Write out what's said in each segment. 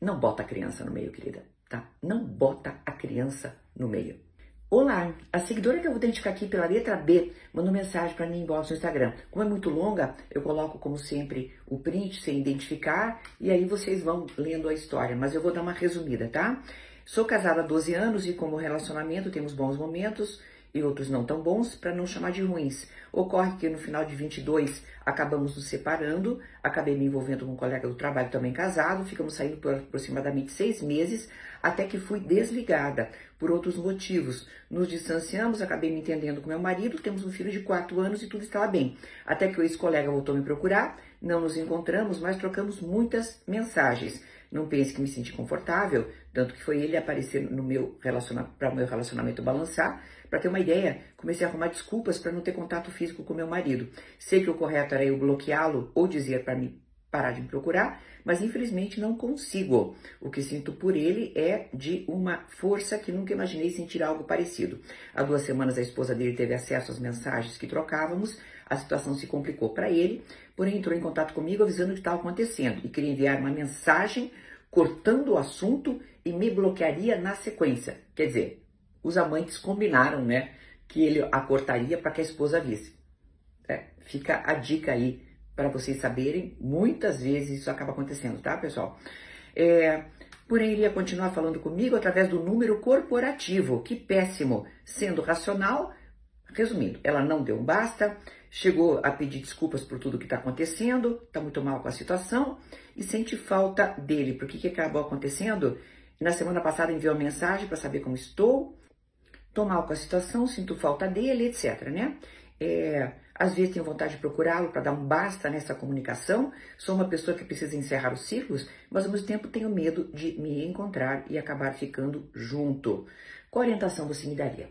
Não bota a criança no meio, querida, tá? Não bota a criança no meio. Olá, a seguidora que eu vou identificar aqui pela letra B mandou mensagem para mim inbox no Instagram. Como é muito longa, eu coloco como sempre o print sem identificar e aí vocês vão lendo a história, mas eu vou dar uma resumida, tá? Sou casada há 12 anos e como relacionamento temos bons momentos e outros não tão bons, para não chamar de ruins. Ocorre que no final de 22 acabamos nos separando, acabei me envolvendo com um colega do trabalho também casado, ficamos saindo por aproximadamente seis meses, até que fui desligada por outros motivos. Nos distanciamos, acabei me entendendo com meu marido, temos um filho de quatro anos e tudo estava bem. Até que o ex-colega voltou me procurar, não nos encontramos, mas trocamos muitas mensagens. Não pense que me senti confortável, tanto que foi ele aparecer no meu relacionamento, para o meu relacionamento balançar. Para ter uma ideia, comecei a arrumar desculpas para não ter contato físico com meu marido. Sei que o correto era eu bloqueá-lo ou dizer para me parar de me procurar, mas infelizmente não consigo. O que sinto por ele é de uma força que nunca imaginei sentir algo parecido. Há duas semanas a esposa dele teve acesso às mensagens que trocávamos, a situação se complicou para ele, porém entrou em contato comigo avisando o que estava acontecendo e queria enviar uma mensagem cortando o assunto e me bloquearia na sequência. Quer dizer, os amantes combinaram, né, que ele a cortaria para que a esposa visse. É, fica a dica aí para vocês saberem, muitas vezes isso acaba acontecendo, tá, pessoal? É, porém, ele ia continuar falando comigo através do número corporativo, que péssimo, sendo racional. Resumindo, ela não deu basta, chegou a pedir desculpas por tudo que está acontecendo, está muito mal com a situação e sente falta dele. Por que, que acabou acontecendo? Na semana passada enviou uma mensagem para saber como estou, estou mal com a situação, sinto falta dele, etc. Né? É, às vezes tenho vontade de procurá-lo para dar um basta nessa comunicação. Sou uma pessoa que precisa encerrar os ciclos, mas ao mesmo tempo tenho medo de me encontrar e acabar ficando junto. Qual orientação você me daria?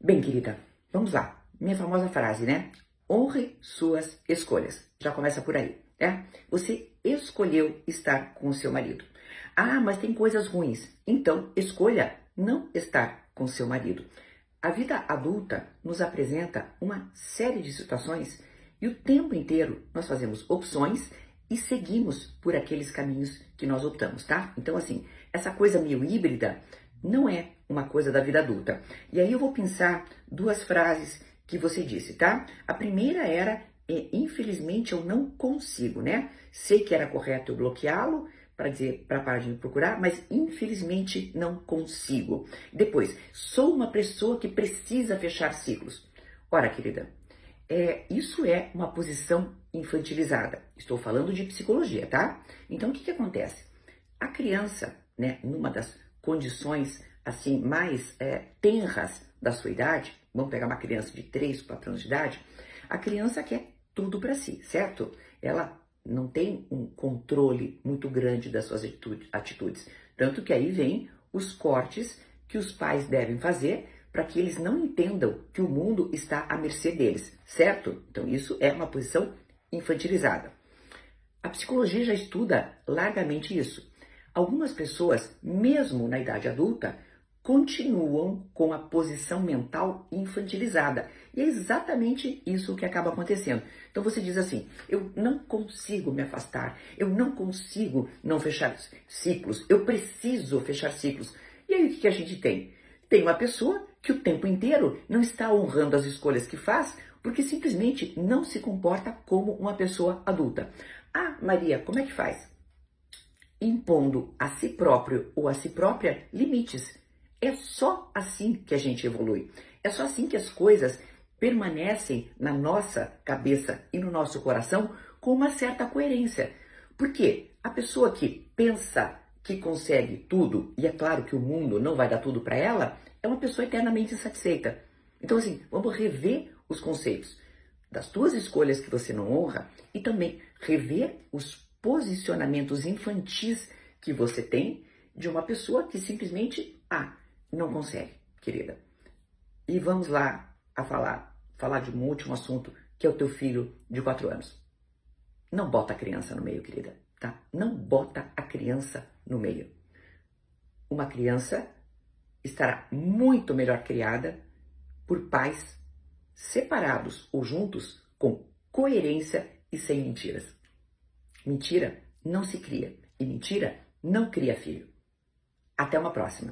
Bem, querida, vamos lá minha famosa frase, né? Honre suas escolhas. Já começa por aí, né? Você escolheu estar com o seu marido. Ah, mas tem coisas ruins. Então, escolha não estar com seu marido. A vida adulta nos apresenta uma série de situações e o tempo inteiro nós fazemos opções e seguimos por aqueles caminhos que nós optamos, tá? Então, assim, essa coisa meio híbrida não é uma coisa da vida adulta. E aí eu vou pensar duas frases que você disse, tá? A primeira era, é, infelizmente eu não consigo, né? Sei que era correto eu bloqueá-lo para dizer para parar de me procurar, mas infelizmente não consigo. Depois, sou uma pessoa que precisa fechar ciclos. Ora, querida, é, isso é uma posição infantilizada. Estou falando de psicologia, tá? Então, o que, que acontece? A criança, né, numa das condições assim mais é, tenras da sua idade, vamos pegar uma criança de 3, 4 anos de idade, a criança quer tudo para si, certo? Ela não tem um controle muito grande das suas atitudes. Tanto que aí vem os cortes que os pais devem fazer para que eles não entendam que o mundo está à mercê deles, certo? Então isso é uma posição infantilizada. A psicologia já estuda largamente isso. Algumas pessoas, mesmo na idade adulta, continuam com a posição mental infantilizada. E é exatamente isso que acaba acontecendo. Então você diz assim: eu não consigo me afastar, eu não consigo não fechar ciclos, eu preciso fechar ciclos. E aí o que a gente tem? Tem uma pessoa que o tempo inteiro não está honrando as escolhas que faz porque simplesmente não se comporta como uma pessoa adulta. Ah, Maria, como é que faz? Impondo a si próprio ou a si própria limites é só assim que a gente evolui. É só assim que as coisas permanecem na nossa cabeça e no nosso coração com uma certa coerência. Porque a pessoa que pensa que consegue tudo, e é claro que o mundo não vai dar tudo para ela, é uma pessoa eternamente insatisfeita. Então, assim, vamos rever os conceitos das tuas escolhas que você não honra e também rever os posicionamentos infantis que você tem de uma pessoa que simplesmente, ah, não consegue, querida. E vamos lá a falar, falar de um último assunto, que é o teu filho de quatro anos. Não bota a criança no meio, querida, tá? Não bota a criança no meio. Uma criança estará muito melhor criada por pais separados ou juntos com coerência e sem mentiras. Mentira não se cria, E mentira não cria filho. Até uma próxima.